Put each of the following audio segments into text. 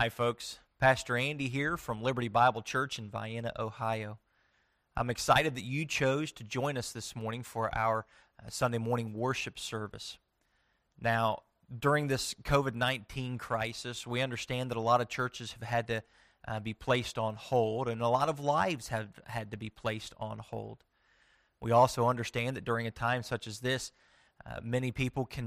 Hi, folks. Pastor Andy here from Liberty Bible Church in Vienna, Ohio. I'm excited that you chose to join us this morning for our uh, Sunday morning worship service. Now, during this COVID 19 crisis, we understand that a lot of churches have had to uh, be placed on hold, and a lot of lives have had to be placed on hold. We also understand that during a time such as this, uh, many people can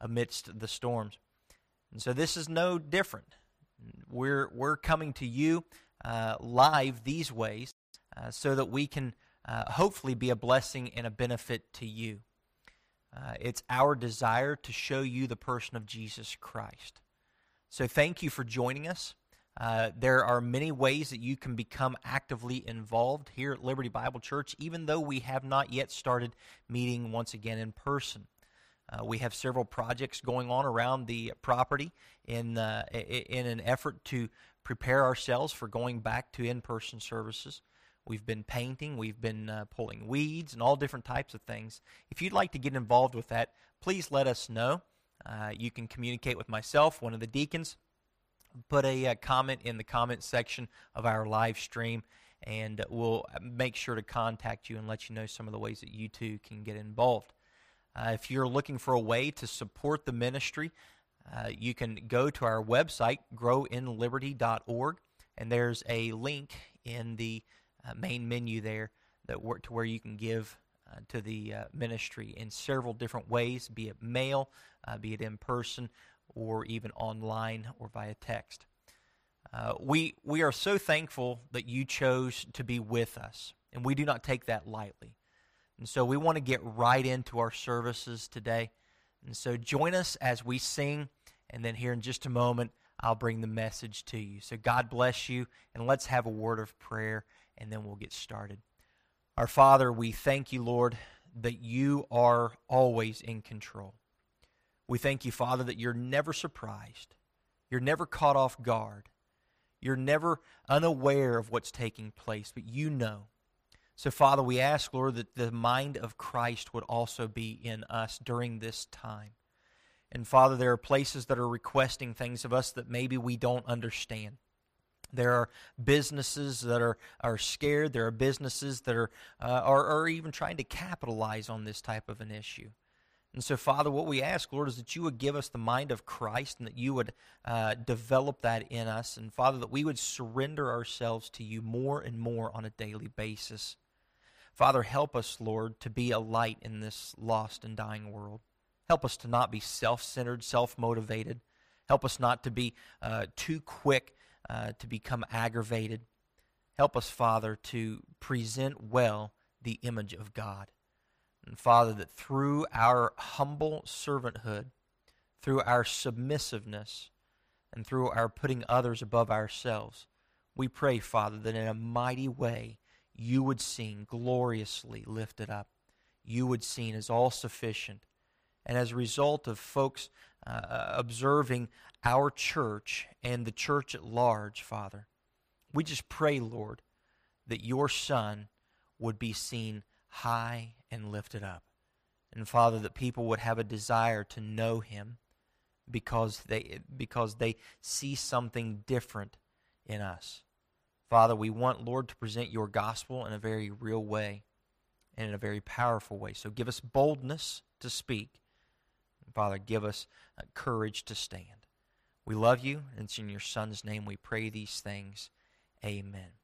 amidst the storms. And so this is no different. We're, we're coming to you uh, live these ways uh, so that we can uh, hopefully be a blessing and a benefit to you. Uh, it's our desire to show you the person of Jesus Christ. So thank you for joining us. Uh, there are many ways that you can become actively involved here at Liberty Bible Church, even though we have not yet started meeting once again in person. Uh, we have several projects going on around the property in, uh, in an effort to prepare ourselves for going back to in person services. We've been painting, we've been uh, pulling weeds, and all different types of things. If you'd like to get involved with that, please let us know. Uh, you can communicate with myself, one of the deacons. Put a uh, comment in the comment section of our live stream, and we'll make sure to contact you and let you know some of the ways that you too can get involved. Uh, if you're looking for a way to support the ministry, uh, you can go to our website, growinliberty.org, and there's a link in the uh, main menu there that work to where you can give uh, to the uh, ministry in several different ways, be it mail, uh, be it in person, or even online or via text. we we are so thankful that you chose to be with us, and we do not take that lightly. And so we want to get right into our services today. And so join us as we sing, and then here in just a moment, I'll bring the message to you. So God bless you, and let's have a word of prayer, and then we'll get started. Our Father, we thank you, Lord, that you are always in control. We thank you, Father, that you're never surprised. You're never caught off guard. You're never unaware of what's taking place, but you know. So, Father, we ask, Lord, that the mind of Christ would also be in us during this time. And, Father, there are places that are requesting things of us that maybe we don't understand. There are businesses that are, are scared. There are businesses that are, uh, are, are even trying to capitalize on this type of an issue. And so, Father, what we ask, Lord, is that you would give us the mind of Christ and that you would uh, develop that in us. And, Father, that we would surrender ourselves to you more and more on a daily basis. Father, help us, Lord, to be a light in this lost and dying world. Help us to not be self centered, self motivated. Help us not to be uh, too quick uh, to become aggravated. Help us, Father, to present well the image of God. And Father, that through our humble servanthood, through our submissiveness, and through our putting others above ourselves, we pray, Father, that in a mighty way you would seen gloriously lifted up. You would seen as all sufficient. And as a result of folks uh, observing our church and the church at large, Father, we just pray, Lord, that your Son would be seen high and lifted up. And Father, that people would have a desire to know him because they, because they see something different in us. Father, we want, Lord, to present your gospel in a very real way and in a very powerful way. So give us boldness to speak. Father, give us uh, courage to stand. We love you, and it's in your Son's name we pray these things. Amen.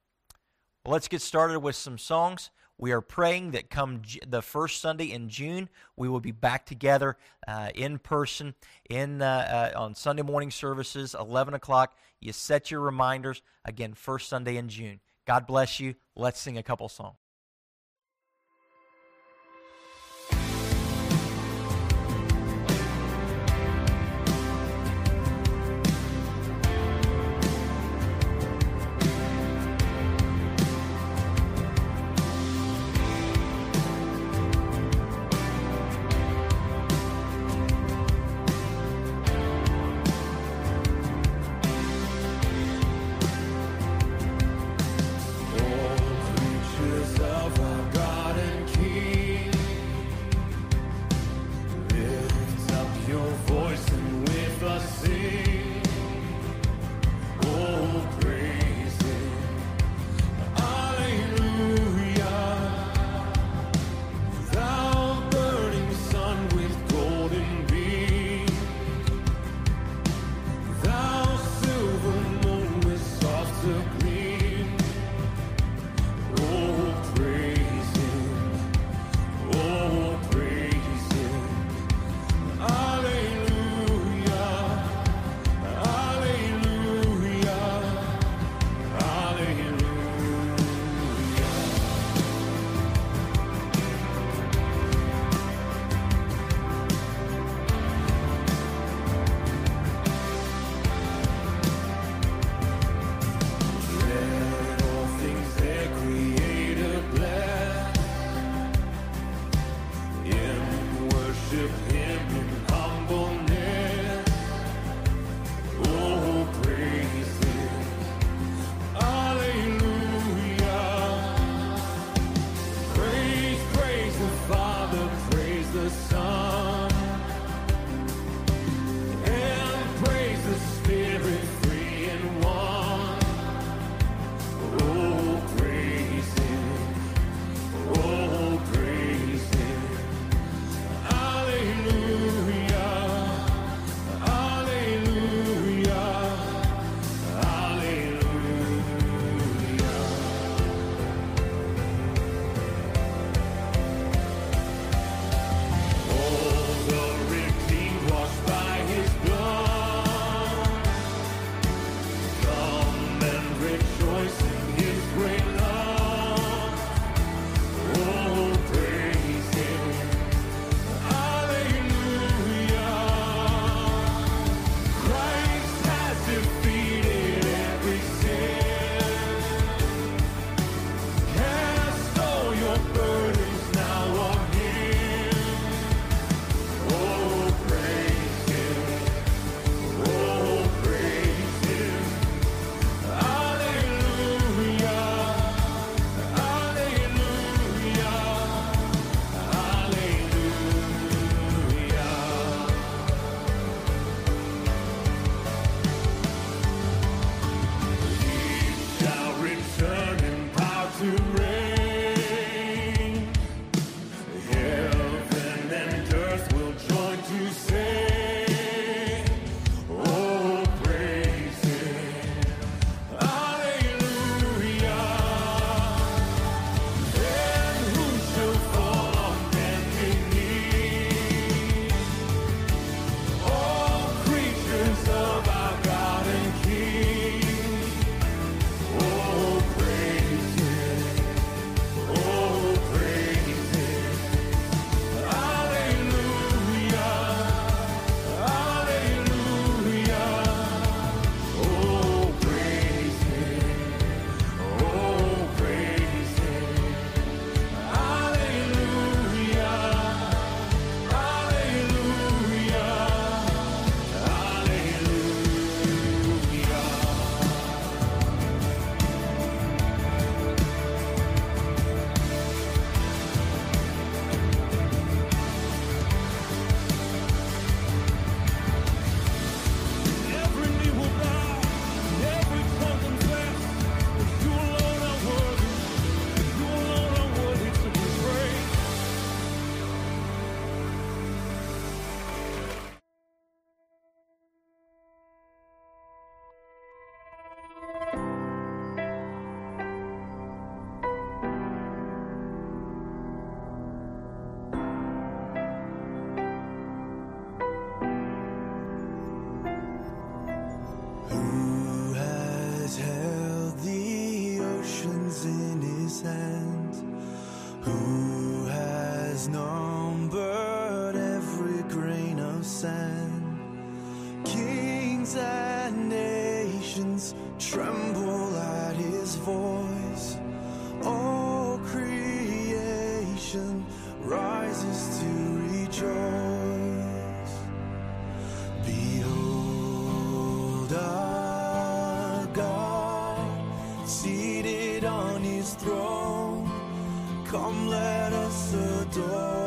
Well, let's get started with some songs. We are praying that come the first Sunday in June, we will be back together uh, in person in uh, uh, on Sunday morning services, 11 o'clock. You set your reminders again, first Sunday in June. God bless you. Let's sing a couple songs. Come, let us adore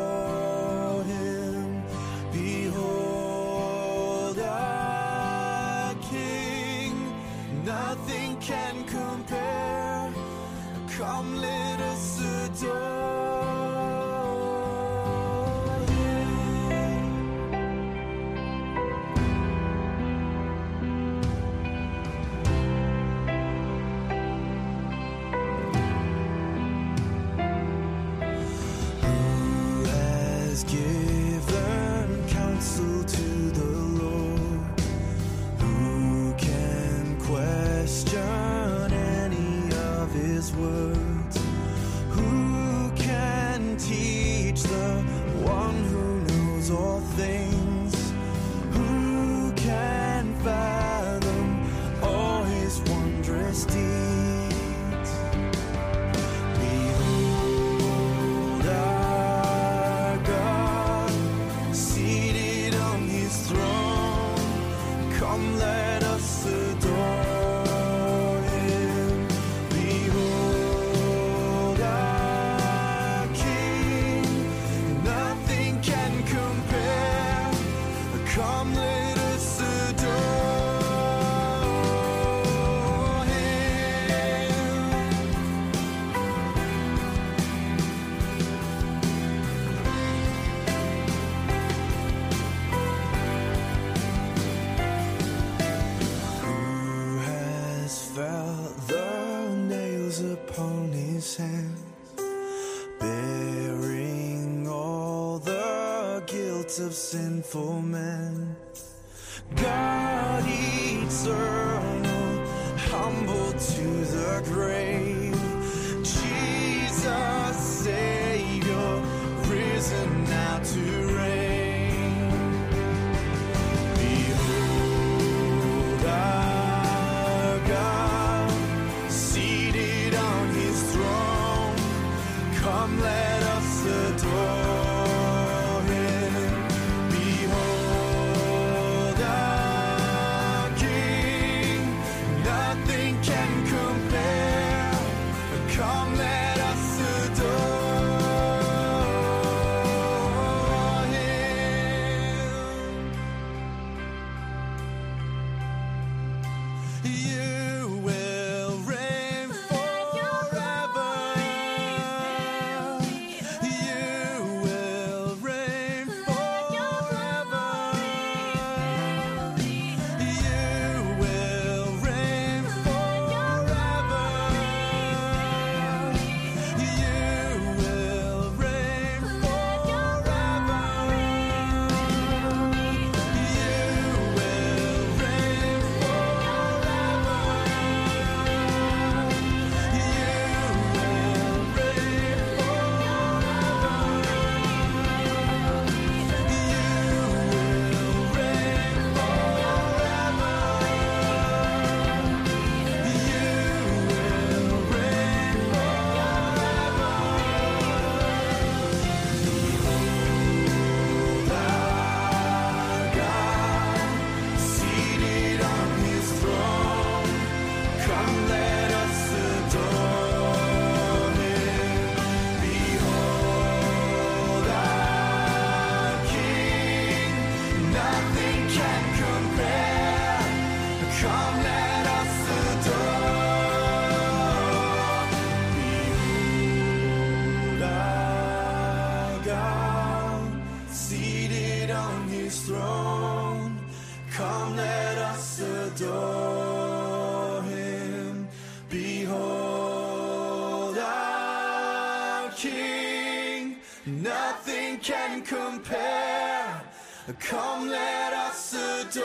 Come, let us adore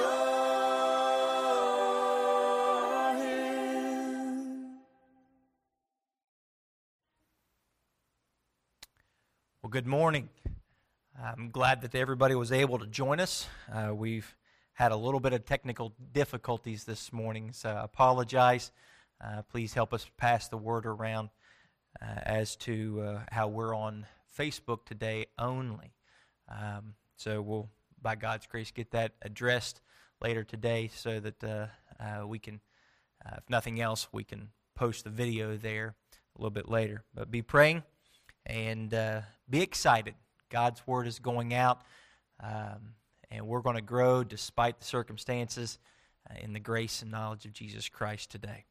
him. Well, good morning. I'm glad that everybody was able to join us. Uh, we've had a little bit of technical difficulties this morning, so I apologize. Uh, please help us pass the word around uh, as to uh, how we're on Facebook today only. Um, so we'll by God's grace, get that addressed later today so that uh, uh, we can, if nothing else, we can post the video there a little bit later. But be praying and uh, be excited. God's word is going out, um, and we're going to grow despite the circumstances uh, in the grace and knowledge of Jesus Christ today.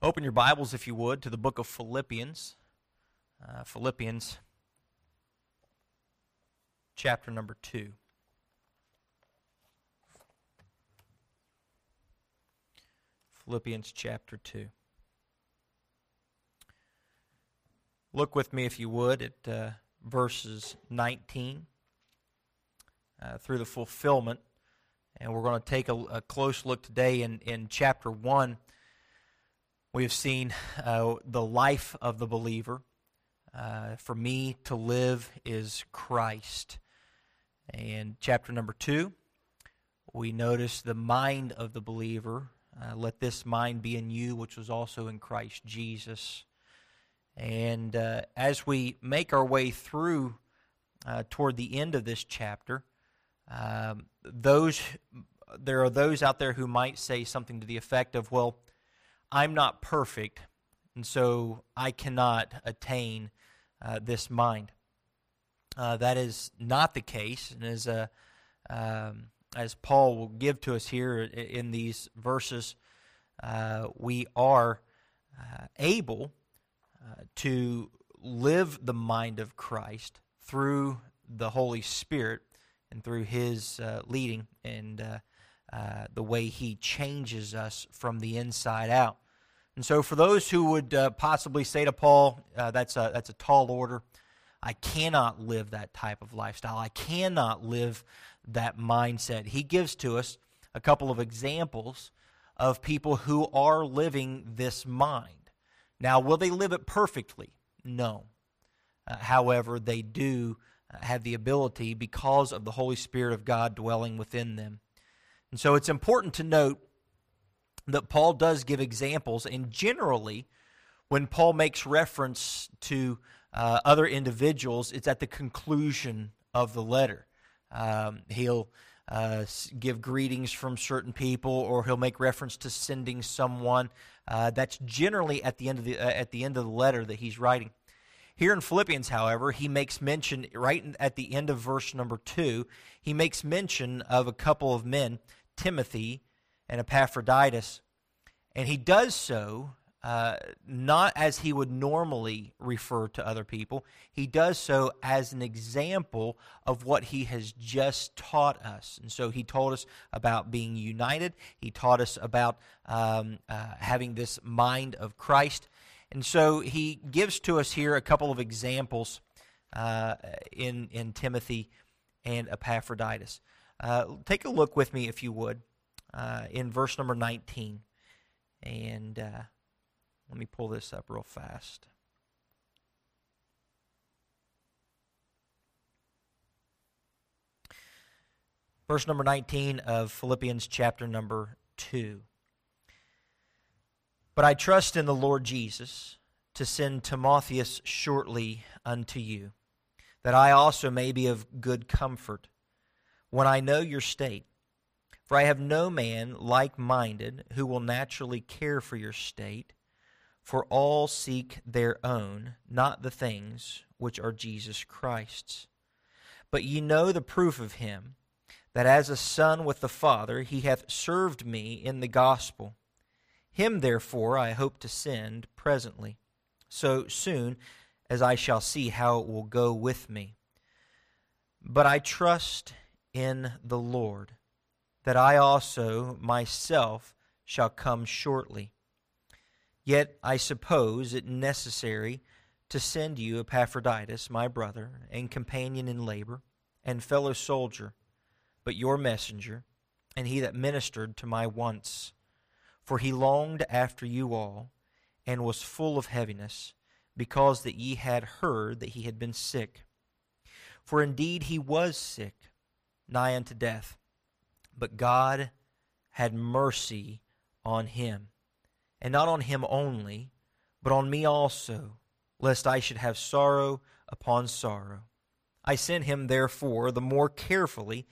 Open your Bibles, if you would, to the book of Philippians. Uh, Philippians, chapter number 2. Philippians chapter 2. Look with me, if you would, at uh, verses 19 uh, through the fulfillment. And we're going to take a, a, close look today in, in chapter 1. We have seen uh, the life of the believer. Uh, for me to live is Christ. And chapter number 2, we notice the mind of the believer. Uh, let this mind be in you, which was also in Christ Jesus. And uh, as we make our way through uh, toward the end of this chapter, um, those there are those out there who might say something to the effect of, "Well, I'm not perfect, and so I cannot attain uh, this mind." Uh, that is not the case, and as uh, um, as Paul will give to us here in these verses, uh, we are able uh, to live the mind of Christ through the Holy Spirit and through His leading and the way He changes us from the inside out. And so, for those who would possibly say to Paul, that's, a, that's a tall order, I cannot live that type of lifestyle, I cannot live that mindset. He gives to us a couple of examples of people who are living this mind. Now, will they live it perfectly? No. Uh, however, they do uh, have the ability because of the Holy Spirit of God dwelling within them. And so it's important to note that Paul does give examples, and generally, when Paul makes reference to uh, other individuals, it's at the conclusion of the letter. Um, he'll uh, give greetings from certain people, or he'll make reference to sending someone. Uh, that's generally at the end of the uh, at the end of the letter that he's writing. Here in Philippians, however, he makes mention right at the end of verse number two. He makes mention of a couple of men, Timothy and Epaphroditus, and he does so uh, not as he would normally refer to other people. He does so as an example of what he has just taught us. And so he told us about being united, he taught us about um, uh, having this mind of Christ. And so he gives to us here a couple of examples uh, in, in Timothy and Epaphroditus. Uh, take a look with me, if you would, uh, in verse number 19. And let me pull this up real fast. Verse number 19 of Philippians chapter number 2. But I trust in the Lord Jesus to send Timotheus shortly unto you, that I also may be of good comfort when I know your state. For I have no man like minded who will naturally care for your state for all seek their own, not the things which are Jesus Christ's. But ye know the proof of him, that as a son with the Father he hath served me in the gospel. Him therefore I hope to send presently, so soon as I shall see how it will go with me. But I trust in the Lord, that I also myself shall come shortly. Yet I suppose it necessary to send you Epaphroditus, my brother, and companion in labor, and fellow soldier, but your messenger, and he that ministered to my wants. For he longed after you all, and was full of heaviness, because that ye had heard that he had been sick. For indeed he was sick, nigh unto death, but God had mercy on him, and not on him only, but on me also, lest I should have sorrow upon sorrow. I send him therefore the more carefully,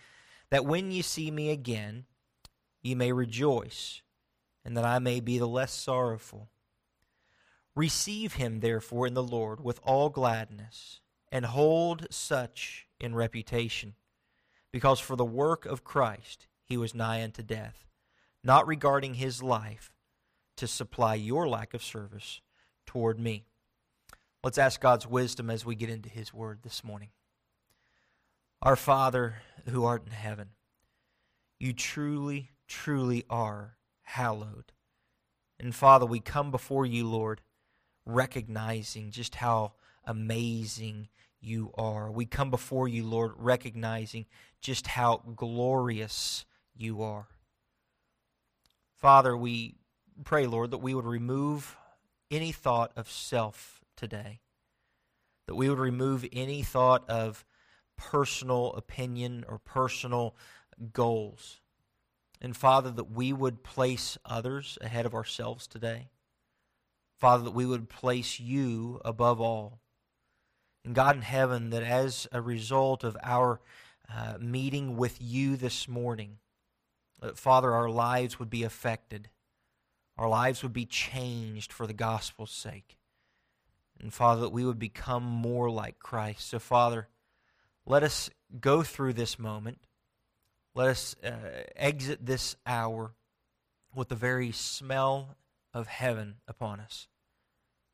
that when ye see me again, ye may rejoice, and that I may be the less sorrowful. Receive him therefore in the Lord with all gladness, and hold such in reputation, because for the work of Christ he was nigh unto death, not regarding his life to supply your lack of service toward me. Let's ask God's wisdom as we get into his word this morning. Our Father who art in heaven, you truly, truly are hallowed. And Father, we come before you, Lord, recognizing just how amazing you are. We come before you, Lord, recognizing just how glorious you are. Father, we pray, Lord, that we would remove any thought of self today, that we would remove any thought of personal opinion or personal goals. And Father, that we would place others ahead of ourselves today. Father, that we would place you above all. And God in heaven, that as a result of our uh, meeting with you this morning, that Father, our lives would be affected. Our lives would be changed for the gospel's sake. And Father, that we would become more like Christ. So, Father, let us go through this moment. Let us uh, exit this hour with the very smell of heaven upon us.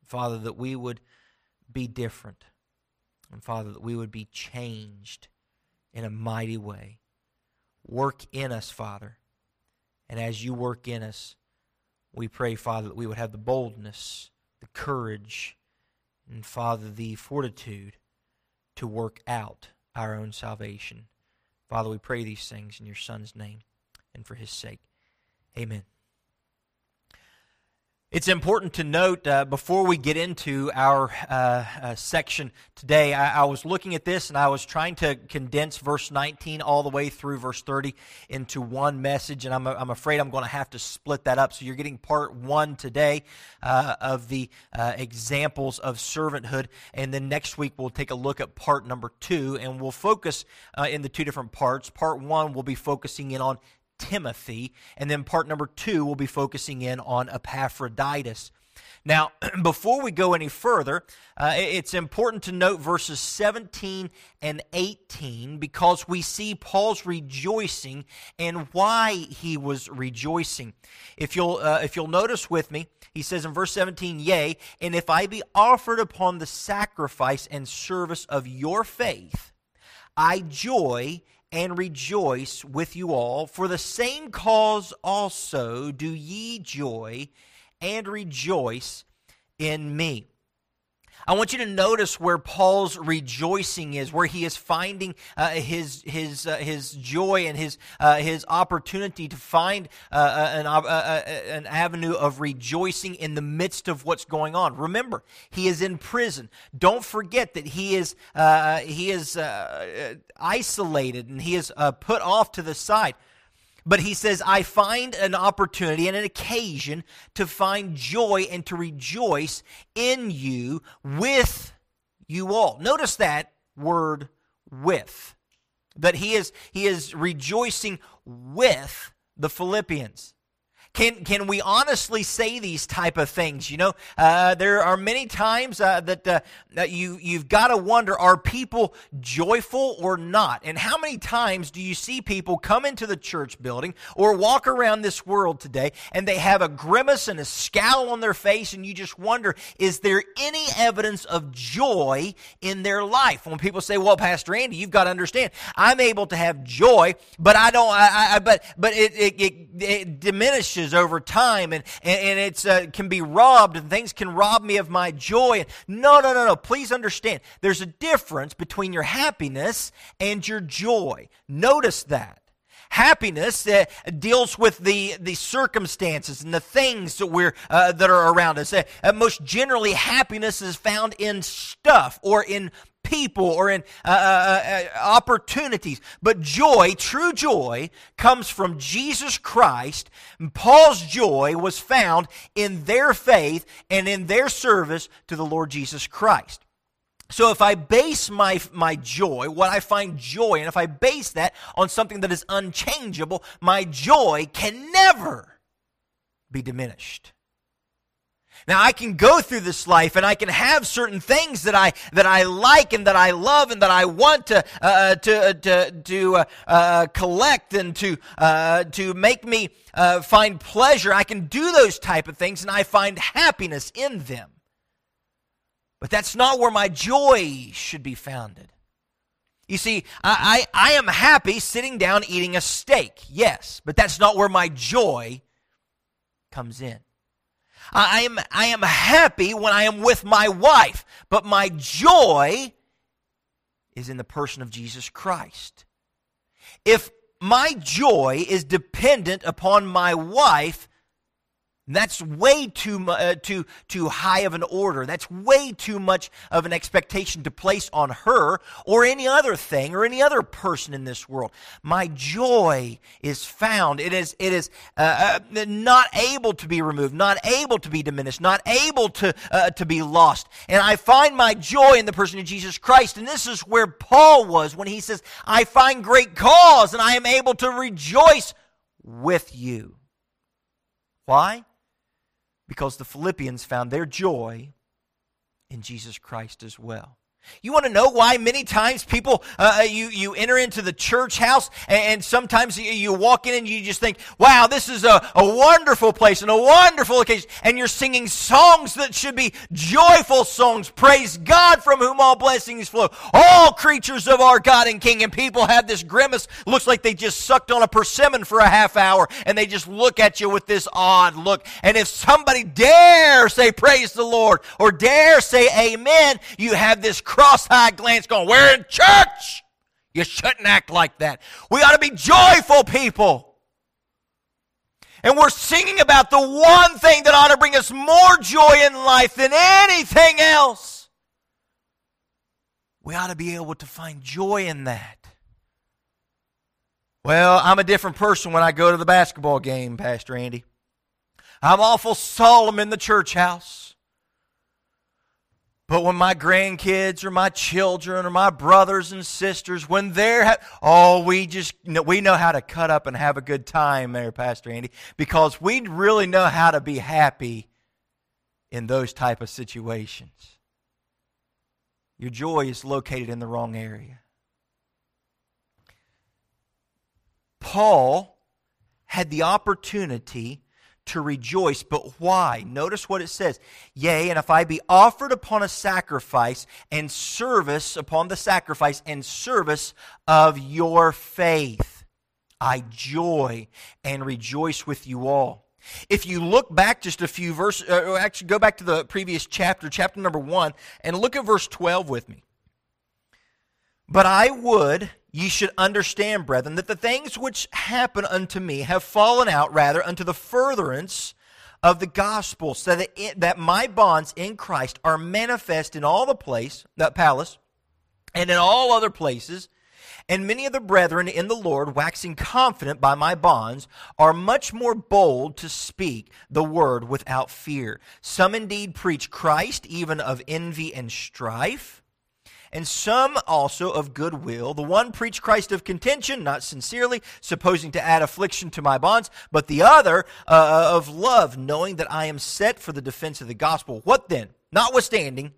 Father, that we would be different. And Father, that we would be changed in a mighty way. Work in us, Father. And as you work in us, we pray, Father, that we would have the boldness, the courage, and, Father, the fortitude to work out our own salvation. Father, we pray these things in your Son's name and for his sake. Amen. It's important to note uh, before we get into our uh, uh, section today, I, I, was looking at this and I was trying to condense verse 19 all the way through verse 30 into one message, and I'm, I'm afraid I'm going to have to split that up. So you're getting part one today uh, of the uh, examples of servanthood, and then next week we'll take a look at part number two, and we'll focus uh, in the two different parts. Part one we'll be focusing in on Timothy. And then part number two, we'll be focusing in on Epaphroditus. Now, before we go any further, uh, it's important to note verses 17 and 18 because we see Paul's rejoicing and why he was rejoicing. If you'll, uh, if you'll notice with me, he says in verse 17, Yea, and if I be offered upon the sacrifice and service of your faith, I joy and rejoice with you all. For the same cause also do ye joy and rejoice in me. I want you to notice where Paul's rejoicing is, where he is finding uh, his his uh, his joy and his uh, his opportunity to find uh, uh, an uh, an avenue of rejoicing in the midst of what's going on. Remember, he is in prison. Don't forget that he is he is isolated and he is put off to the side. But he says, I find an opportunity and an occasion to find joy and to rejoice in you with you all. Notice that word with. That he is he is rejoicing with the Philippians. Can, can we honestly say these type of things? You know, uh, there are many times uh, that, uh, that you, you've got to wonder, are people joyful or not? And how many times do you see people come into the church building or walk around this world today and they have a grimace and a scowl on their face and you just wonder, is there any evidence of joy in their life? When people say, well, Pastor Andy, you've got to understand, I'm able to have joy, but I don't, I, I but, but it, it, it, it diminishes over time and, and, and it uh, can be robbed and things can rob me of my joy. No, no, no, no. Please understand. There's a difference between your happiness and your joy. Notice that. happiness uh, deals with the, the circumstances and the things that, we're, uh, that are around us. Uh, uh, most generally, happiness is found in stuff or in people or in uh, uh, uh, opportunities. But joy, true joy, comes from Jesus Christ. And Paul's joy was found in their faith and in their service to the Lord Jesus Christ. So if I base my, my joy, what I find joy, and if I base that on something that is unchangeable, my joy can never be diminished. Now I can go through this life and I can have certain things that I that I like and that I love and that I want to uh, uh to uh, to to uh, uh, collect and to uh, to make me find pleasure. I can do those type of things and I find happiness in them. But that's not where my joy should be founded. You see, I, I, I am happy sitting down eating a steak, yes, but that's not where my joy comes in. I am, I am happy when I am with my wife, but my joy is in the person of Jesus Christ. If my joy is dependent upon my wife, that's way too, uh, too, too high of an order. That's way too much of an expectation to place on her or any other thing or any other person in this world. My joy is found. It is, it is uh, uh, not able to be removed, not able to be diminished, not able to, uh, to be lost. And I find my joy in the person of Jesus Christ. And this is where Paul was when he says, I find great cause and I am able to rejoice with you. Why? Because the Philippians found their joy in Jesus Christ as well. You want to know why many times people, uh, uh, you, you enter into the church house and, and, sometimes you, you walk in and you just think, wow, this is a, a wonderful place and a wonderful occasion. And you're singing songs that should be joyful songs. Praise God from whom all blessings flow. All creatures of our God and King. And people have this grimace, looks like they just sucked on a persimmon for a half hour and they just look at you with this odd look. And if somebody dare say praise the Lord or dare say amen, you have this cross-eyed glance going, we're in church. You shouldn't act like that. We ought to be joyful people. And we're singing about the one thing that ought to bring us more joy in life than anything else. We ought to be able to find joy in that. Well, I'm a different person when I go to the basketball game, Pastor Andy. I'm awful solemn in the church house. But when my grandkids or my children or my brothers and sisters, when they're, ha- oh, we just, we know how to cut up and have a good time there, Pastor Andy, because we really know how to be happy in those type of situations. Your joy is located in the wrong area. Paul had the opportunity to rejoice. But why? Notice what it says. Yea, and if I be offered upon a sacrifice and service upon the sacrifice and service of your faith, I joy and rejoice with you all. If you look back just a few verses, uh, actually go back to the previous chapter, chapter number one, and look at verse 12 with me. But I would ye should understand, brethren, that the things which happen unto me have fallen out rather unto the furtherance of the gospel, so that, it, that my bonds in Christ are manifest in all the place, that palace, and in all other places. And many of the brethren in the Lord, waxing confident by my bonds, are much more bold to speak the word without fear. Some indeed preach Christ, even of envy and strife and some also of goodwill. The one preached Christ of contention, not sincerely, supposing to add affliction to my bonds, but the other uh, of love, knowing that I am set for the defense of the gospel. What then? Notwithstanding,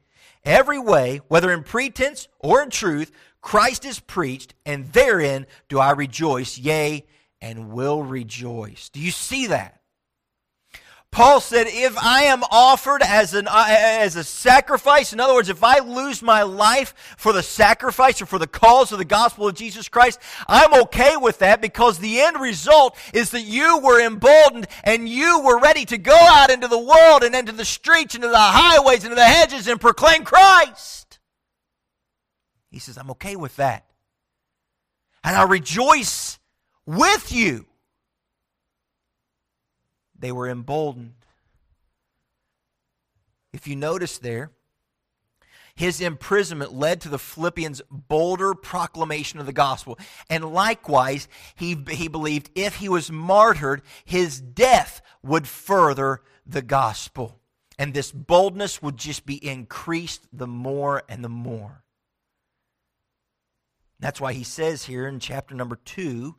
every way, whether in pretense or in truth, Christ is preached, and therein do I rejoice, yea, and will rejoice. Do you see that? Paul said, if I am offered as, an, uh, as a sacrifice, in other words, if I lose my life for the sacrifice or for the cause of the gospel of Jesus Christ, I'm okay with that because the end result is that you were emboldened and you were ready to go out into the world and into the streets, into the highways, into the hedges and proclaim Christ. He says, I'm okay with that. And I rejoice with you. They were emboldened. If you notice there, his imprisonment led to the Philippians' bolder proclamation of the gospel. And likewise, he, he believed if he was martyred, his death would further the gospel. And this boldness would just be increased the more and the more. That's why he says here in chapter number 2,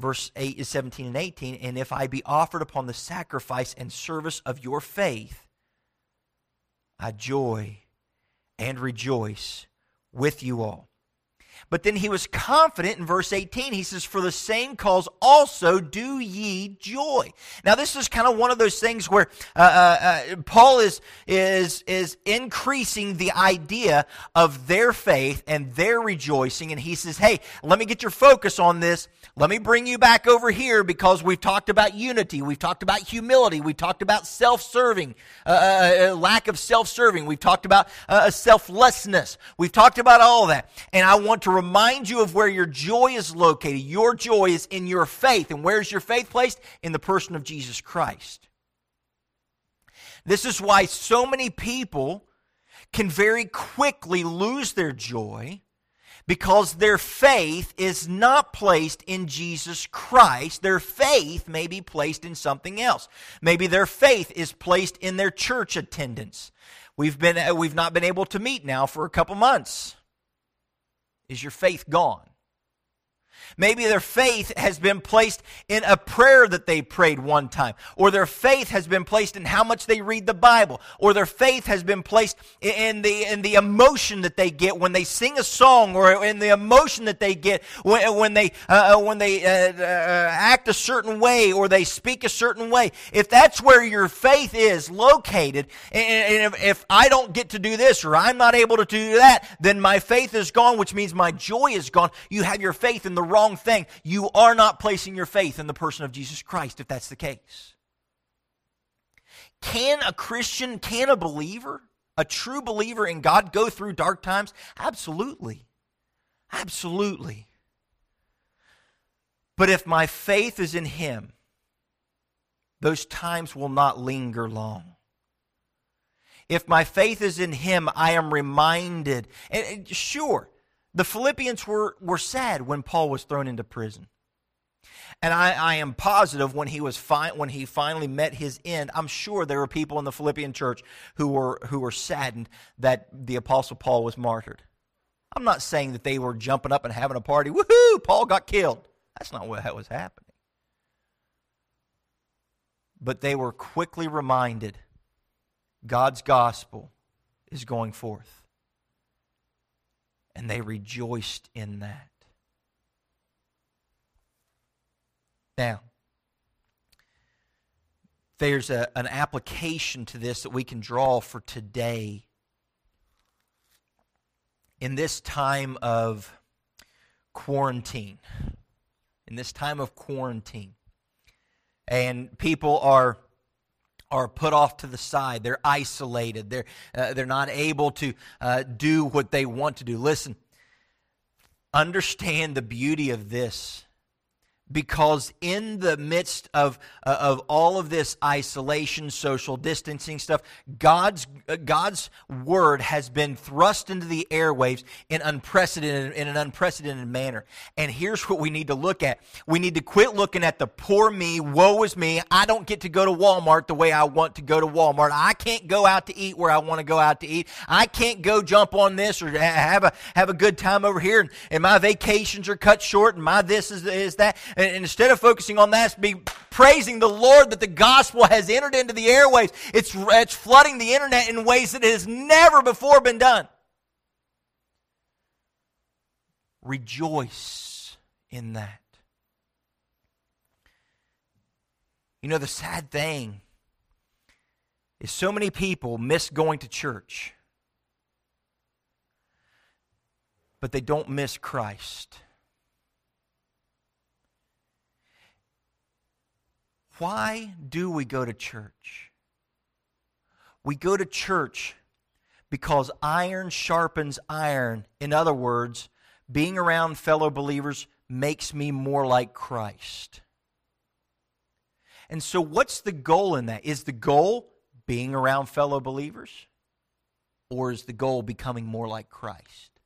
verse 8 is 17 and 18, and if I be offered upon the sacrifice and service of your faith, I joy and rejoice with you all. But then he was confident in verse 18. He says, For the same cause also do ye joy. Now, this is kind of one of those things where uh, uh, uh, Paul is, is, is increasing the idea of their faith and their rejoicing. And he says, Hey, let me get your focus on this. Let me bring you back over here because we've talked about unity. We've talked about humility. We've talked about self serving, uh, uh, uh, lack of self serving. We've talked about selflessness. We've talked about all that. And I want to remind you of where your joy is located. Your joy is in your faith. And where's your faith placed? In the person of Jesus Christ. This is why so many people can very quickly lose their joy because their faith is not placed in Jesus Christ. Their faith may be placed in something else. Maybe their faith is placed in their church attendance. We've, been, uh, we've not been able to meet now for a couple months. Is your faith gone? Maybe their faith has been placed in a prayer that they prayed one time, or their faith has been placed in how much they read the Bible, or their faith has been placed in the, in the emotion that they get when they sing a song, or in the emotion that they get when, when they, uh, uh when they uh, uh, act a certain way, or they speak a certain way. If that's where your faith is located, and if, if I don't get to do this, or I'm not able to do that, then my faith is gone, which means my joy is gone. You have your faith in the wrong wrong thing. You are not placing your faith in the person of Jesus Christ if that's the case. Can a Christian, can a believer, a true believer in God go through dark times? Absolutely. Absolutely. But if my faith is in Him, those times will not linger long. If my faith is in Him, I am reminded. And sure, the Philippians were, were sad when Paul was thrown into prison. And I, I am positive when he was fi- when he finally met his end, I'm sure there were people in the Philippian church who were who were saddened that the apostle Paul was martyred. I'm not saying that they were jumping up and having a party. Woohoo! Paul got killed. That's not what was happening. But they were quickly reminded God's gospel is going forth and they rejoiced in that. Now, there's a, an application to this that we can draw for today. In this time of quarantine, in this time of quarantine, and people are are put off to the side. They're isolated. They're, uh, they're not able to uh, do what they want to do. Listen, understand the beauty of this because in the midst of, uh, of all of this isolation, social distancing stuff, God's, uh, God's word has been thrust into the airwaves in, unprecedented, in an unprecedented manner. And here's what we need to look at. We need to quit looking at the poor me, woe is me. I don't get to go to Walmart the way I want to go to Walmart. I can't go out to eat where I want to go out to eat. I can't go jump on this or have a, have a good time over here. And, and my vacations are cut short and my this is, is that and instead of focusing on that, be praising the Lord that the gospel has entered into the airwaves. It's, it's flooding the internet in ways that has never before been done. Rejoice in that. You know, the sad thing is so many people miss going to church, but they don't miss Christ. Why do we go to church? We go to church because iron sharpens iron. In other words, being around fellow believers makes me more like Christ. And so, what's the goal in that? Is the goal being around fellow believers? Or is the goal becoming more like Christ?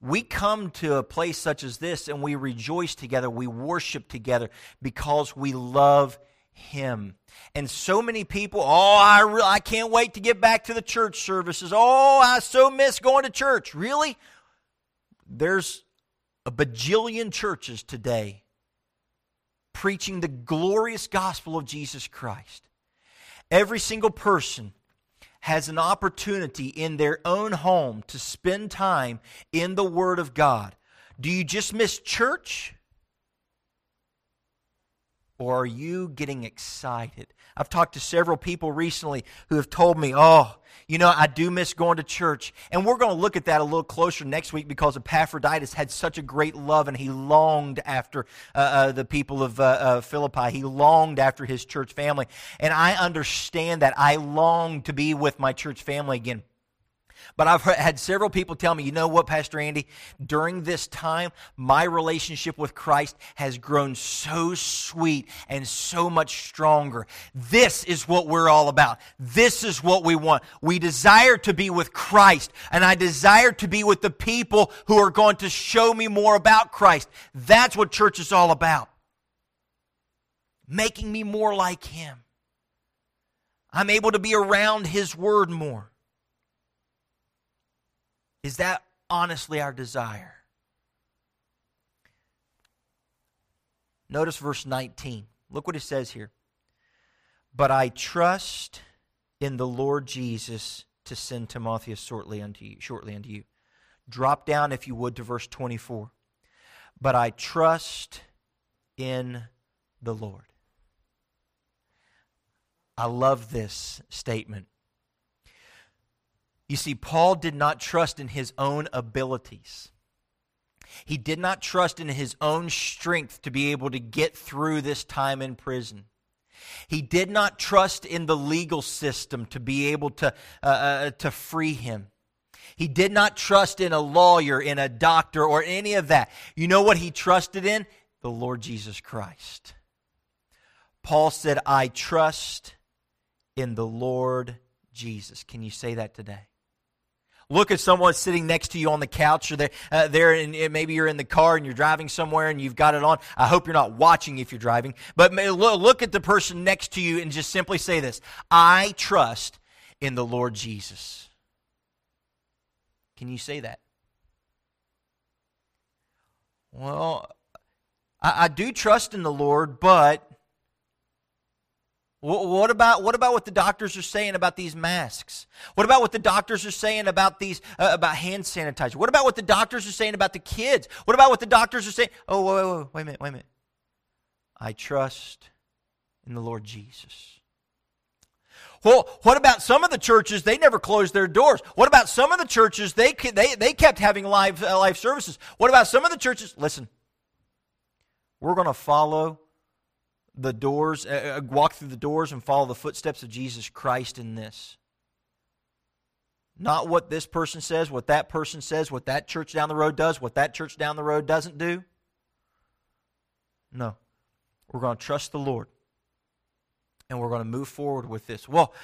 We come to a place such as this and we rejoice together, we worship together because we love Him. And so many people, oh, I, re- I can't wait to get back to the church services. Oh, I so miss going to church. Really? There's a bajillion churches today preaching the glorious gospel of Jesus Christ. Every single person has an opportunity in their own home to spend time in the Word of God. Do you just miss church? Or are you getting excited? I've talked to several people recently who have told me, oh, you know, I do miss going to church. And we're going to look at that a little closer next week because Epaphroditus had such a great love and he longed after uh, uh, the people of uh, uh Philippi. He longed after his church family. And I understand that. I long to be with my church family again. But I've had several people tell me, you know what, Pastor Andy? During this time, my relationship with Christ has grown so sweet and so much stronger. This is what we're all about. This is what we want. We desire to be with Christ, and I desire to be with the people who are going to show me more about Christ. That's what church is all about. Making me more like Him. I'm able to be around His Word more. Is that honestly our desire? Notice verse 19. Look what it says here. But I trust in the Lord Jesus to send Timotheus shortly unto you. Shortly unto you. Drop down, if you would, to verse 24. But I trust in the Lord. I love this statement. You see, Paul did not trust in his own abilities. He did not trust in his own strength to be able to get through this time in prison. He did not trust in the legal system to be able to, uh, uh, to free him. He did not trust in a lawyer, in a doctor, or any of that. You know what he trusted in? The Lord Jesus Christ. Paul said, I trust in the Lord Jesus. Can you say that today? Look at someone sitting next to you on the couch or they're, uh, there and maybe you're in the car and you're driving somewhere and you've got it on. I hope you're not watching if you're driving, but look at the person next to you and just simply say this I trust in the Lord Jesus. Can you say that? Well, I, I do trust in the Lord, but what about, what about what the doctors are saying about these masks? What about what the doctors are saying about these uh, about hand sanitizer? What about what the doctors are saying about the kids? What about what the doctors are saying? Oh, wait, wait, wait, a minute, wait a minute. I trust in the Lord Jesus. Well, what about some of the churches? They never closed their doors. What about some of the churches? They they they kept having live uh, live services. What about some of the churches? Listen, we're going to follow the doors, uh, uh, walk through the doors and follow the footsteps of Jesus Christ in this. Not what this person says, what that person says, what that church down the road does, what that church down the road doesn't do. No. We're going to trust the Lord. And we're going to move forward with this. Well,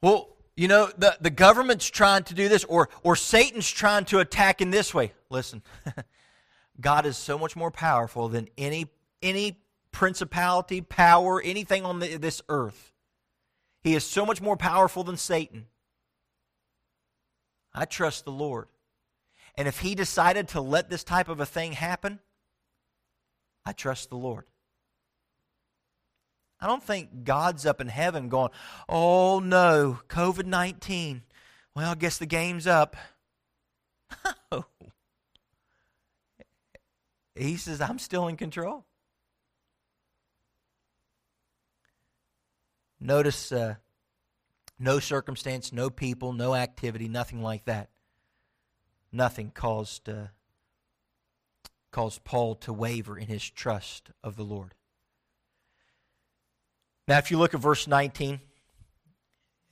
well, you know, the, the government's trying to do this, or, or Satan's trying to attack in this way. Listen, God is so much more powerful than any, any principality, power, anything on the, this earth. He is so much more powerful than Satan. I trust the Lord. And if he decided to let this type of a thing happen, I trust the Lord. I don't think God's up in heaven going, oh no, COVID 19. Well, I guess the game's up. He says, I'm still in control. Notice uh, no circumstance, no people, no activity, nothing like that. Nothing caused, uh, caused Paul to waver in his trust of the Lord. Now, if you look at verse 19,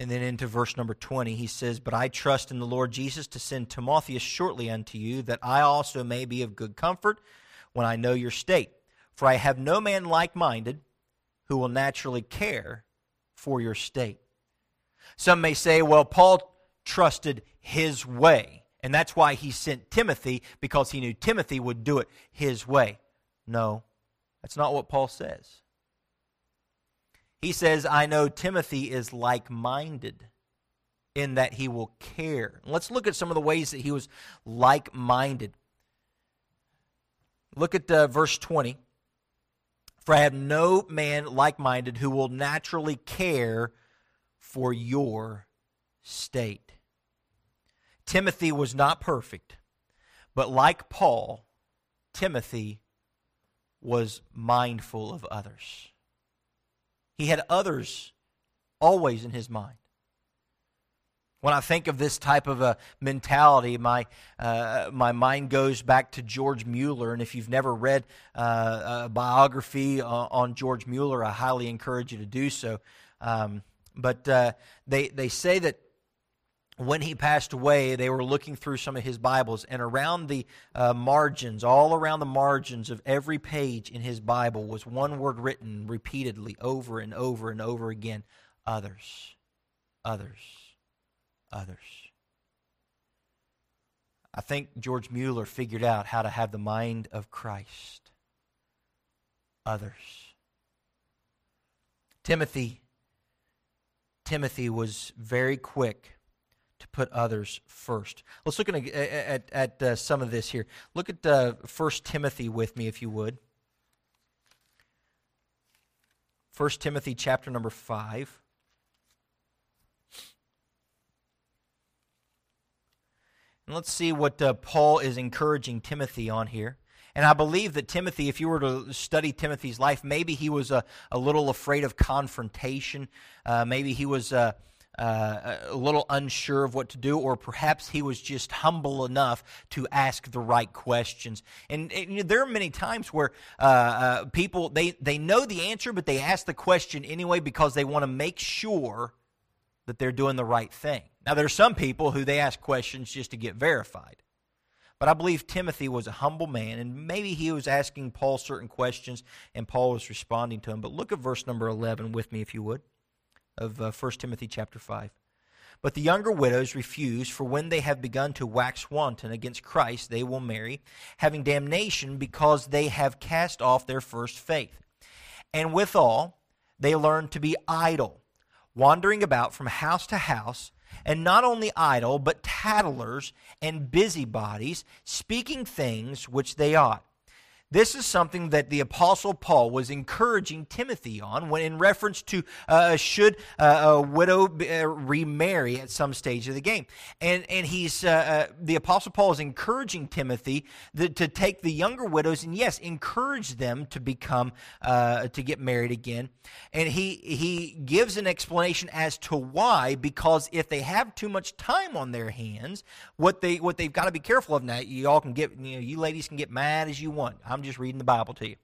And then into verse number 20, he says, But I trust in the Lord Jesus to send Timotheus shortly unto you, that I also may be of good comfort when I know your state. For I have no man like minded who will naturally care for your state. Some may say, well, Paul trusted his way, and that's why he sent Timothy, because he knew Timothy would do it his way. No, that's not what Paul says. He says, I know Timothy is like minded in that he will care. Let's look at some of the ways that he was like minded. Look at uh, verse 20. For I have no man like minded who will naturally care for your state. Timothy was not perfect, but like Paul, Timothy was mindful of others. He had others always in his mind. When I think of this type of a mentality, my, uh, my mind goes back to George Mueller. And if you've never read uh, a biography on, on, George Mueller, I highly encourage you to do so. Um, but uh, they, they say that when he passed away, they were looking through some of his Bibles, and around the uh, margins, all around the margins of every page in his Bible, was one word written repeatedly over and over and over again others, others, others. I think George Mueller figured out how to have the mind of Christ. Others. Timothy Timothy was very quick to put others first. Let's look at, at, at uh, some of this here. Look at uh, 1 Timothy with me, if you would. 1 Timothy chapter number 5. And let's see what uh, Paul is encouraging Timothy on here. And I believe that Timothy, if you were to study Timothy's life, maybe he was a, a little afraid of confrontation. Uh, maybe he was. Uh, uh, a little unsure of what to do, or perhaps he was just humble enough to ask the right questions. And, and there are many times where uh, uh, people they they know the answer, but they ask the question anyway because they want to make sure that they're doing the right thing. Now, there are some people who they ask questions just to get verified. But I believe Timothy was a humble man, and maybe he was asking Paul certain questions, and Paul was responding to him. But look at verse number 11 with me, if you would of uh, 1 Timothy chapter 5. But the younger widows refuse, for when they have begun to wax wanton against Christ, they will marry, having damnation because they have cast off their first faith. And withal, they learn to be idle, wandering about from house to house, and not only idle, but tattlers and busybodies, speaking things which they ought. This is something that the Apostle Paul was encouraging Timothy on when, in reference to uh, should uh, a widow uh, remarry at some stage of the game. And, and he's, uh, uh, the Apostle Paul is encouraging Timothy the, to take the younger widows and, yes, encourage them to become, uh, to get married again. And he, he gives an explanation as to why, because if they have too much time on their hands, what, they, what they've got to be careful of now, you all can get, you know, you ladies can get mad as you want. I'm I'm just reading the Bible to you.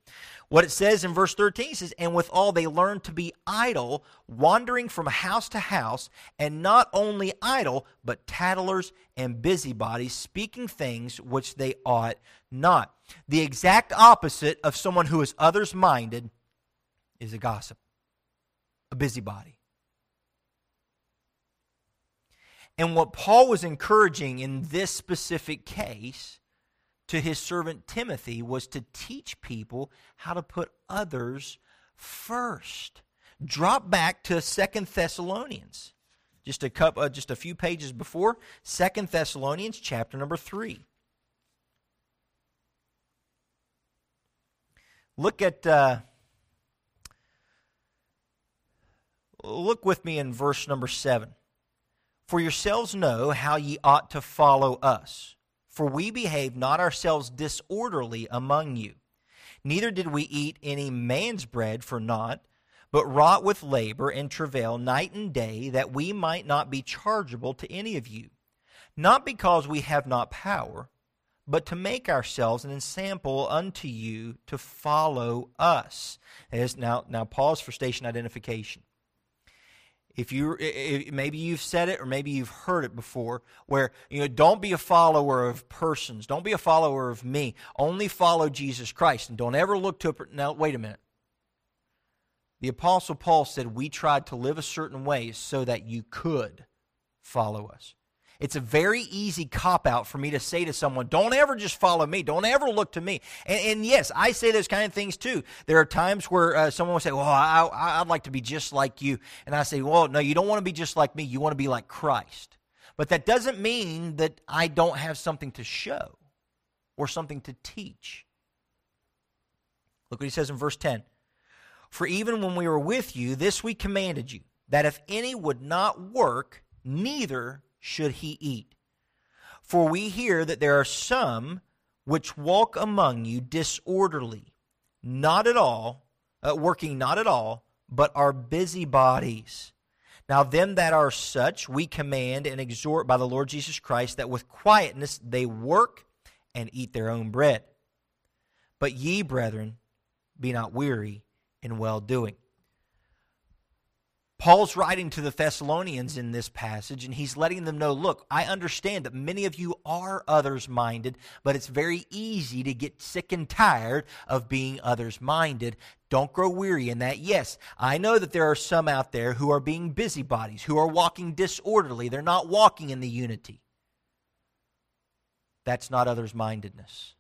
What it says in verse 13 says, And withal they learned to be idle, wandering from house to house, and not only idle, but tattlers and busybodies, speaking things which they ought not. The exact opposite of someone who is others minded is a gossip, a busybody. And what Paul was encouraging in this specific case to his servant Timothy was to teach people how to put others first. Drop back to Second Thessalonians. Just a couple, uh, just a few pages before Second Thessalonians chapter number 3. Look at uh, look with me in verse number 7. For yourselves know how ye ought to follow us for we behaved not ourselves disorderly among you. Neither did we eat any man's bread for naught, but wrought with labor and travail night and day, that we might not be chargeable to any of you. Not because we have not power, but to make ourselves an ensample unto you to follow us. Now, now pause for station identification. If you if maybe you've said it or maybe you've heard it before where you know don't be a follower of persons. Don't be a follower of me. Only follow jesus christ and don't ever look to a now wait a minute. The apostle paul said we tried to live a certain way so that you could follow us it's a very easy cop out for me to say to someone, don't ever just follow me. Don't ever look to me. And, and yes, I say those kind of things too. There are times where uh, someone will say, well, I, would like to be just like you. And I say, well, no, you don't want to be just like me. You want to be like Christ. But that doesn't mean that I don't have something to show or something to teach. Look what he says in verse 10. For even when we were with you, this we commanded you, that if any would not work, neither should he eat. For we hear that there are some which walk among you disorderly, not at all, uh, working not at all, but are busybodies. Now, them that are such, we command and exhort by the Lord Jesus Christ that with quietness they work and eat their own bread. But ye, brethren, be not weary in well doing. Paul's writing to the Thessalonians in this passage, and he's letting them know look, I understand that many of you are others minded, but it's very easy to get sick and tired of being others minded. Don't grow weary in that. Yes, I know that there are some out there who are being busybodies, who are walking disorderly. They're not walking in the unity. That's not others mindedness.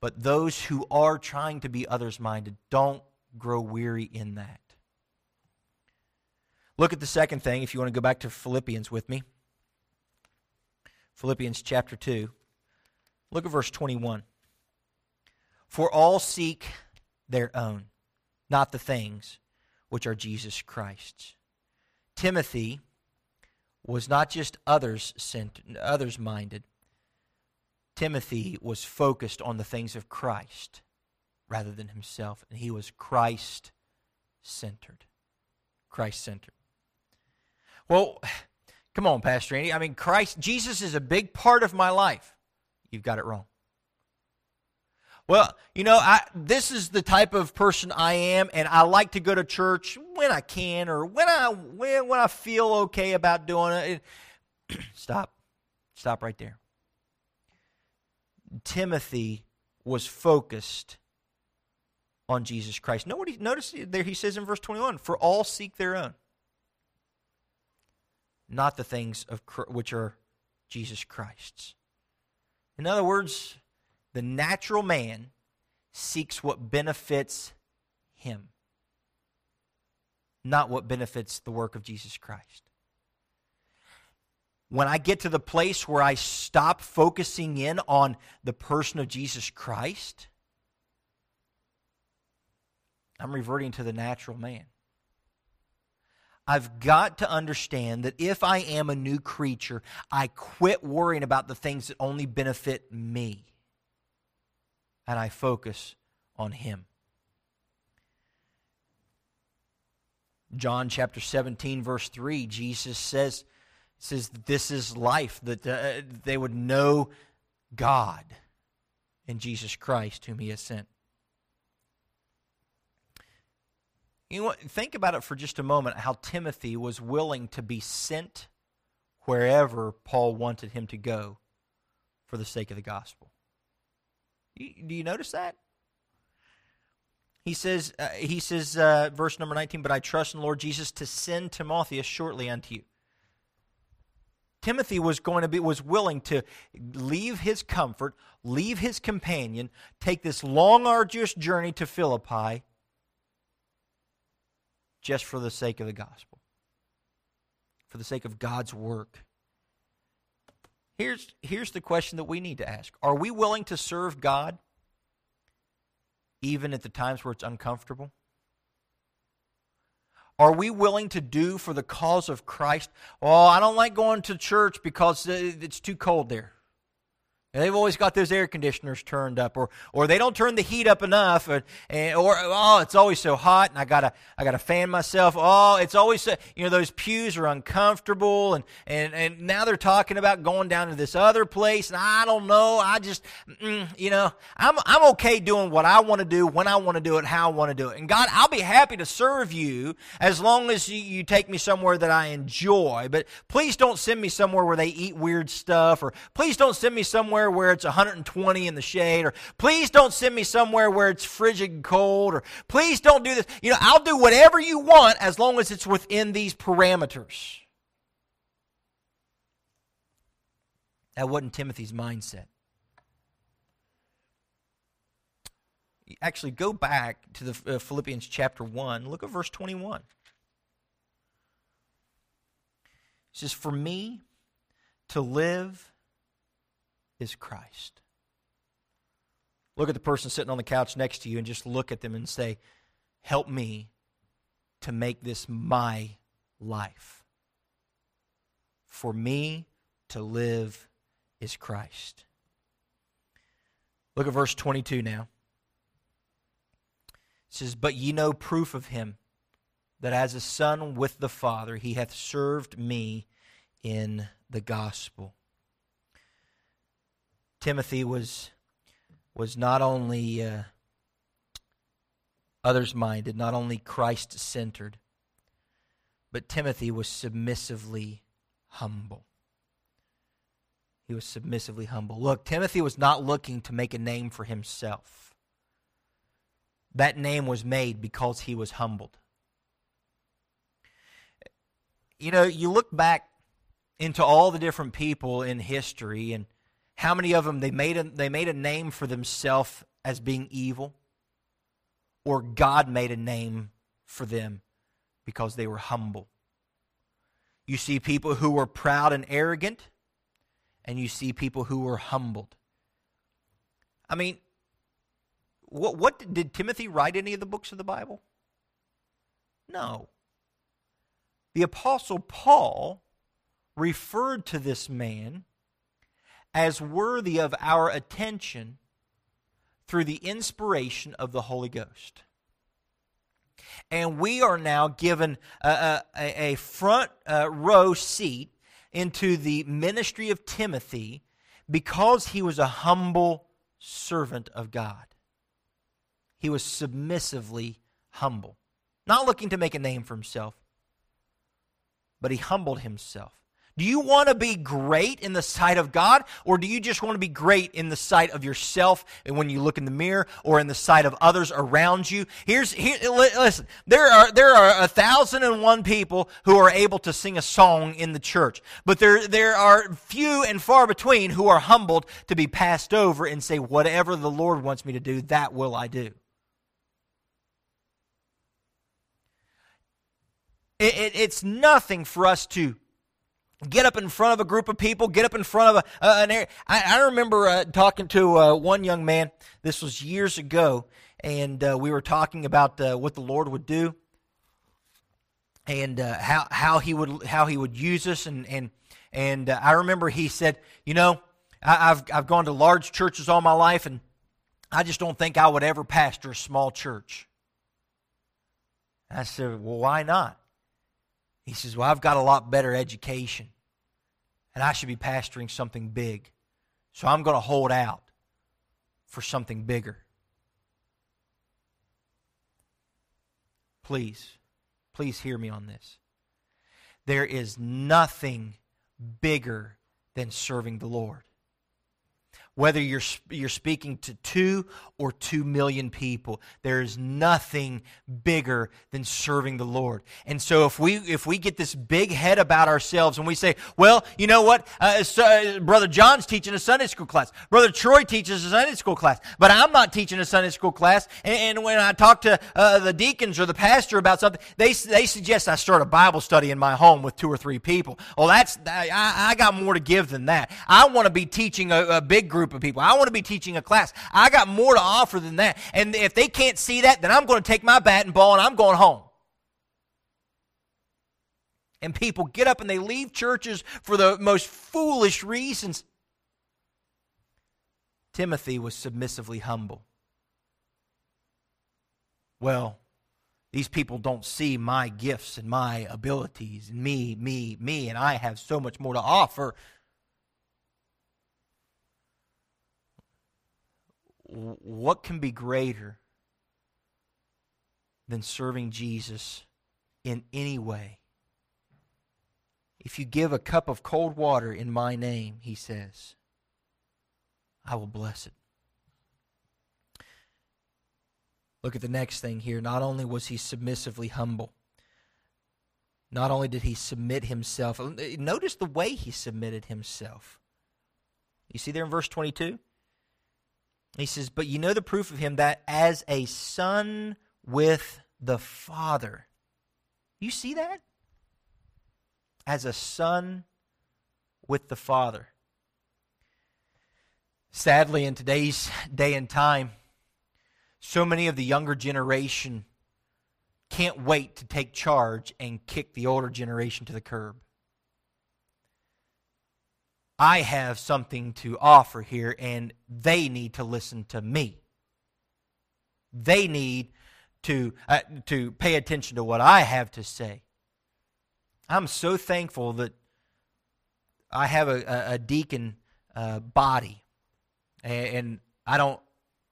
But those who are trying to be others minded, don't grow weary in that. Look at the second thing if you want to go back to Philippians with me. Philippians chapter 2. Look at verse 21. For all seek their own, not the things which are Jesus Christ's. Timothy was not just others sent, others minded. Timothy was focused on the things of Christ rather than himself, and he was Christ centered. Christ centered. Well, come on, Pastor Andy. I mean, Christ, Jesus is a big part of my life. You've got it wrong. Well, you know, I, this is the type of person I am, and I like to go to church when I can or when I when, when I feel okay about doing it. Stop. Stop right there. Timothy was focused on Jesus Christ. Nobody, Notice there he says in verse 21 For all seek their own not the things of which are Jesus Christ's. In other words, the natural man seeks what benefits him, not what benefits the work of Jesus Christ. When I get to the place where I stop focusing in on the person of Jesus Christ, I'm reverting to the natural man. I've got to understand that if I am a new creature, I quit worrying about the things that only benefit me and I focus on Him. John chapter 17, verse 3, Jesus says, says this is life, that uh, they would know God and Jesus Christ, whom He has sent. You know, think about it for just a moment how Timothy was willing to be sent wherever Paul wanted him to go for the sake of the gospel. Do you notice that? He says, uh, he says, uh, verse number 19, but I trust in the Lord Jesus to send Timotheus shortly unto you. Timothy was going to be was willing to leave his comfort, leave his companion, take this long arduous journey to Philippi just for the sake of the gospel, for the sake of God's work. Here's, here's the question that we need to ask Are we willing to serve God even at the times where it's uncomfortable? Are we willing to do for the cause of Christ? Oh, I don't like going to church because it's too cold there. They've always got those air conditioners turned up, or or they don't turn the heat up enough, or, or oh, it's always so hot, and I gotta I gotta fan myself. Oh, it's always so, you know those pews are uncomfortable, and and and now they're talking about going down to this other place, and I don't know. I just mm, you know I'm I'm okay doing what I want to do when I want to do it, how I want to do it, and God, I'll be happy to serve you as long as you, you take me somewhere that I enjoy. But please don't send me somewhere where they eat weird stuff, or please don't send me somewhere somewhere where it's 120 in the shade, or please don't send me somewhere where it's frigid cold, or please don't do this. You know, I'll do whatever you want as long as it's within these parameters. That wasn't Timothy's mindset. Actually, go back to the uh, Philippians chapter 1. Look at verse 21. It says, For me to live is Christ. Look at the person sitting on the couch next to you and just look at them and say, Help me to make this my life. For me to live is Christ. Look at verse 22 now. It says, But ye know proof of him, that as a son with the Father, he hath served me in the gospel. Timothy was was not only uh, others minded, not only Christ centered, but Timothy was submissively humble. He was submissively humble. Look, Timothy was not looking to make a name for himself. That name was made because he was humbled. You know, you look back into all the different people in history and how many of them they made a, they made a name for themselves as being evil? Or God made a name for them because they were humble. You see people who were proud and arrogant, and you see people who were humbled. I mean, what, what did Timothy write any of the books of the Bible? No. The Apostle Paul referred to this man as worthy of our attention through the inspiration of the Holy Ghost. And we are now given a, a, a front uh, row seat into the ministry of Timothy because he was a humble servant of God. He was submissively humble, not looking to make a name for himself, but he humbled himself. Do you want to be great in the sight of God, or do you just want to be great in the sight of yourself and when you look in the mirror, or in the sight of others around you? Here's here, listen. There are there are a thousand and one people who are able to sing a song in the church, but there there are few and far between who are humbled to be passed over and say, "Whatever the Lord wants me to do, that will I do." It, it, it's nothing for us to get up in front of a group of people, get up in front of a, uh, an area. I, I remember uh, talking to uh, one young man, this was years ago, and uh, we were talking about uh, what the Lord would do and uh, how, how, he would, how he would use us. And, and, and I remember he said, You know, I, I've, I've gone to large churches all my life, and I just don't think I would ever pastor a small church. I said, Well, why not? He says, Well, I've got a lot better education, and I should be pastoring something big. So I'm going to hold out for something bigger. Please, please hear me on this. There is nothing bigger than serving the Lord whether you're, you're speaking to two or two million people. There is nothing bigger than serving the Lord. And so if we, if we get this big head about ourselves and we say, well, you know what? Uh, so, uh, Brother John's teaching a Sunday school class. Brother Troy teaches a Sunday school class. But I'm not teaching a Sunday school class. And, and when I talk to uh, the deacons or the pastor about something, they, they suggest I start a Bible study in my home with two or three people. Well, that's, I, I got more to give than that. I want to be teaching a, a big group group of people. I want to be teaching a class. I got more to offer than that. And if they can't see that, then I'm going to take my bat and ball and I'm going home. And people get up and they leave churches for the most foolish reasons. Timothy was submissively humble. Well, these people don't see my gifts and my abilities and me, me, me, and I have so much more to offer. What can be greater than serving Jesus in any way? If you give a cup of cold water in my name, he says, I will bless it. Look at the next thing here. Not only was he submissively humble, not only did he submit himself, notice the way he submitted himself. You see there in verse 22? He says, But you know the proof of him that as a son with the Father. You see that? As a son with the Father. Sadly, in today's day and time, so many of the younger generation can't wait to take charge and kick the older generation to the curb. I have something to offer here, and they need to listen to me. They need to, uh, to pay attention to what I have to say. I'm so thankful that I have a, a, deacon uh, body, and I don't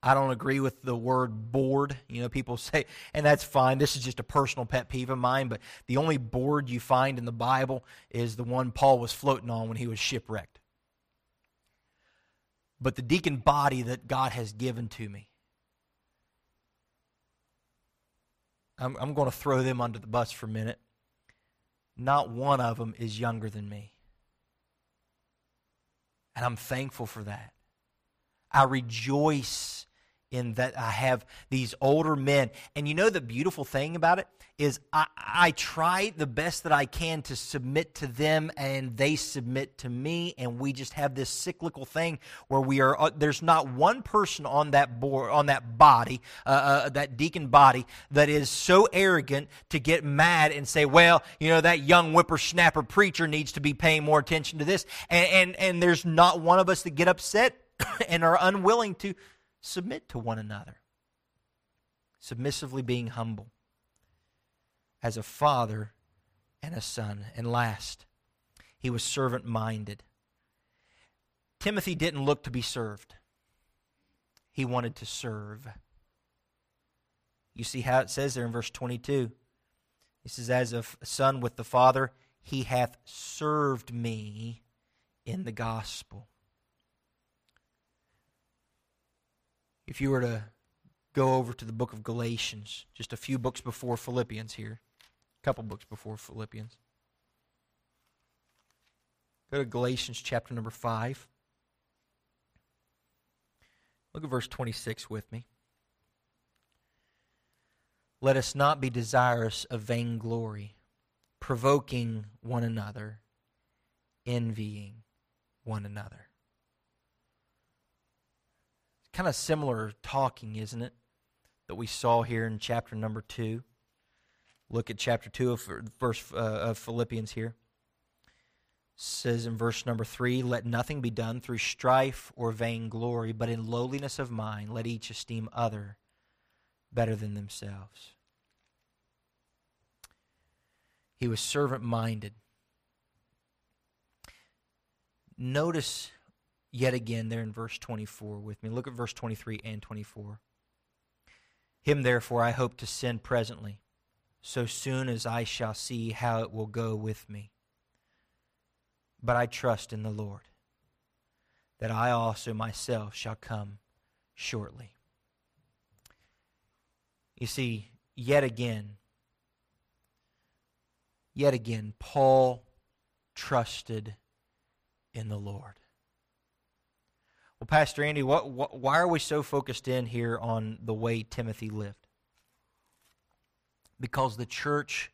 I don't agree with the word board. You know, people say, and that's fine. This is just a personal pet peeve of mine, but the only board you find in the Bible is the one Paul was floating on when he was shipwrecked. But the deacon body that God has given to me, I'm, I'm going to throw them under the bus for a minute. Not one of them is younger than me. And I'm thankful for that. I rejoice in that I have these older men. And you know the beautiful thing about it is I, I try the best that I can to submit to them and they submit to me and we just have this cyclical thing where we are uh, there's not one person on that board on that body uh, uh, that deacon body that is so arrogant to get mad and say well you know that young whippersnapper preacher needs to be paying more attention to this and and, and there's not one of us that get upset and are unwilling to submit to one another, submissively being humble as a father and a son. And last, he was servant minded. Timothy didn't look to be served, he wanted to serve. You see how it says there in verse 22. He says, As a son with the Father, he hath served me in the gospel. If you were to go over to the book of Galatians, just a few books before Philippians here, a couple books before Philippians. Go to Galatians chapter number 5. Look at verse 26 with me. Let us not be desirous of vainglory, provoking one another, envying one another kind of similar talking, isn't it? That we saw here in chapter number 2. Look at chapter 2 of verse uh, of Philippians here. It says in verse number 3, let nothing be done through strife or vainglory, but in lowliness of mind let each esteem other better than themselves. He was servant minded. Notice yet again there in verse 24 with me. Look at verse 23 and 24. Him, therefore, I hope to send presently, so soon as I shall see how it will go with me. But I trust in the Lord that I also myself shall come shortly. You see, yet again, yet again, Paul trusted in the Lord. Well, Pastor Andy, what, what, why are we so focused in here on the way Timothy lived? Because the church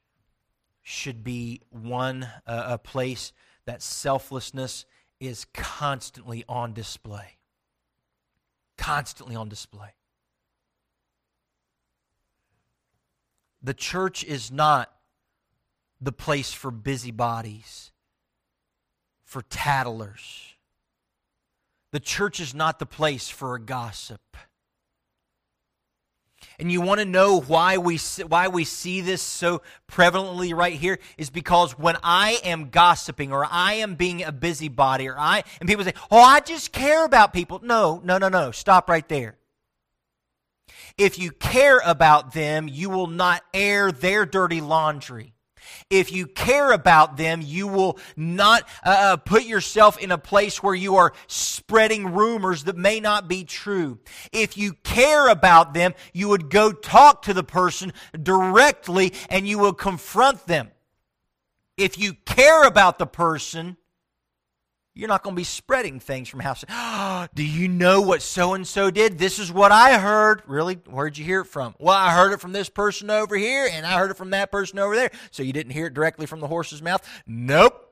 should be one, uh, a place that selflessness is constantly on display. Constantly on display. The church is not the place for busybodies, for tattlers The church is not the place for a gossip. And you want to know why we why we see this so prevalently right here is because when I am gossiping or I am being a busybody or I and people say, "Oh, I just care about people." No, no, no, no. Stop right there. If you care about them, you will not air their dirty laundry. If you care about them, you will not uh, uh, put yourself in a place where you are spreading rumors that may not be true. If you care about them, you would go talk to the person directly and you will confront them. If you care about the person, you're not going to be spreading things from house. Do you know what so and so did? This is what I heard. Really? Where'd you hear it from? Well, I heard it from this person over here, and I heard it from that person over there. So you didn't hear it directly from the horse's mouth? Nope.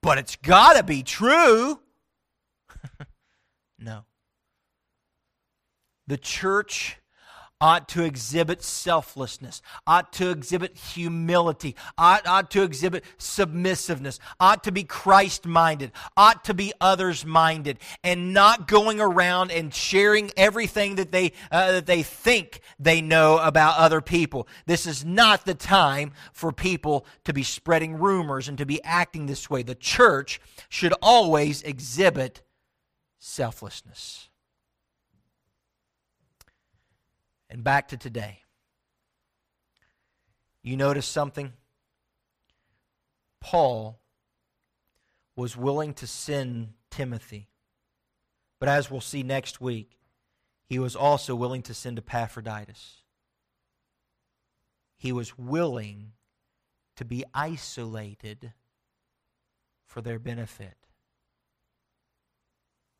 But it's got to be true. no. The church ought to exhibit selflessness, ought to exhibit humility, ought, ought to exhibit submissiveness, ought to be Christ minded, ought to be others minded, and not going around and sharing everything that they, uh, that they think they know about other people. This is not the time for people to be spreading rumors and to be acting this way. The church should always exhibit selflessness. And back to today. You notice something? Paul was willing to send Timothy. But as we'll see next week, he was also willing to send Epaphroditus. He was willing to be isolated for their benefit.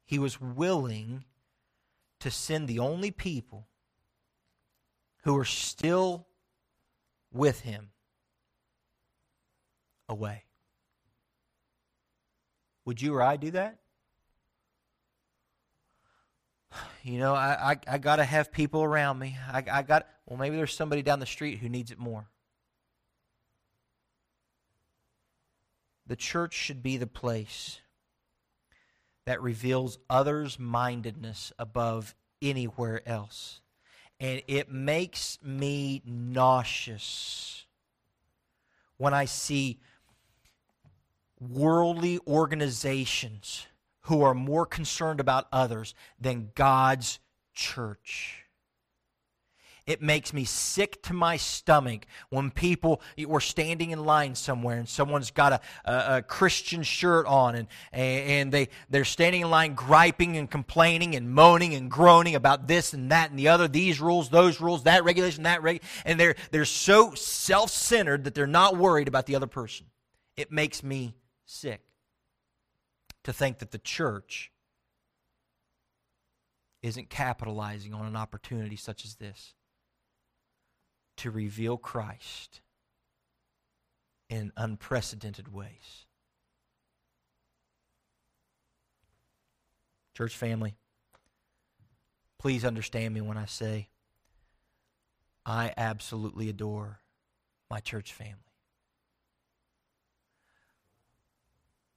He was willing to send the only people who are still with him away. Would you or I do that? You know, I, I, I got to have people around me. I, I got, well, maybe there's somebody down the street who needs it more. The church should be the place that reveals others' mindedness above anywhere else and it makes me nauseous when I see worldly organizations who are more concerned about others than God's church. It makes me sick to my stomach when people were standing in line somewhere and someone's got a, a, a, Christian shirt on and, and they, they're standing in line griping and complaining and moaning and groaning about this and that and the other, these rules, those rules, that regulation, that reg, and they're, they're so self centered that they're not worried about the other person. It makes me sick to think that the church isn't capitalizing on an opportunity such as this to reveal Christ in unprecedented ways. Church family, please understand me when I say I absolutely adore my church family.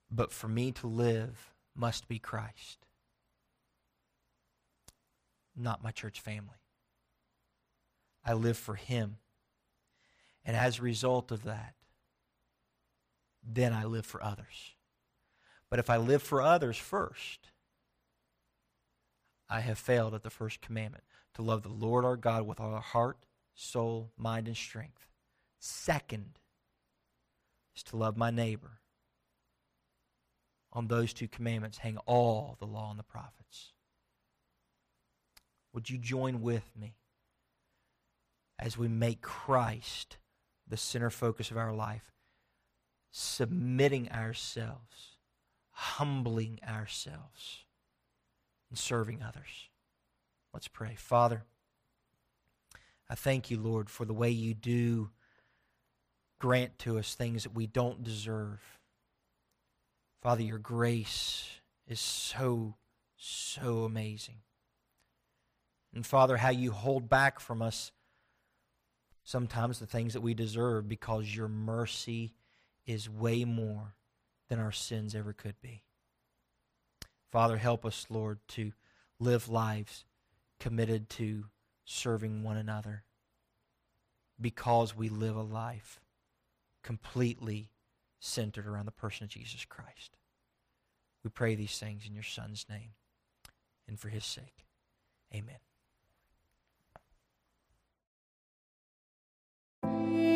But for me to live must be Christ, not my church family. I live for Him. And as a result of that, then I live for others. But if I live for others first, I have failed at the first commandment to love the Lord our God with all our heart, soul, mind, and strength. Second is to love my neighbor. On those two commandments hang all the law and the prophets. Would you join with me? As we make Christ the center focus of our life, submitting ourselves, humbling ourselves, and serving others. Let's pray. Father, I thank you, Lord, for the way you do grant to us things that we don't deserve. Father, your grace is so, so amazing. And Father, how you hold back from us sometimes the things that we deserve because your mercy is way more than our sins ever could be. Father, help us, Lord, to live lives committed to serving one another because we live a life completely centered around the person of Jesus Christ. We pray these things in your Son's name and for his sake. Amen. Thank you.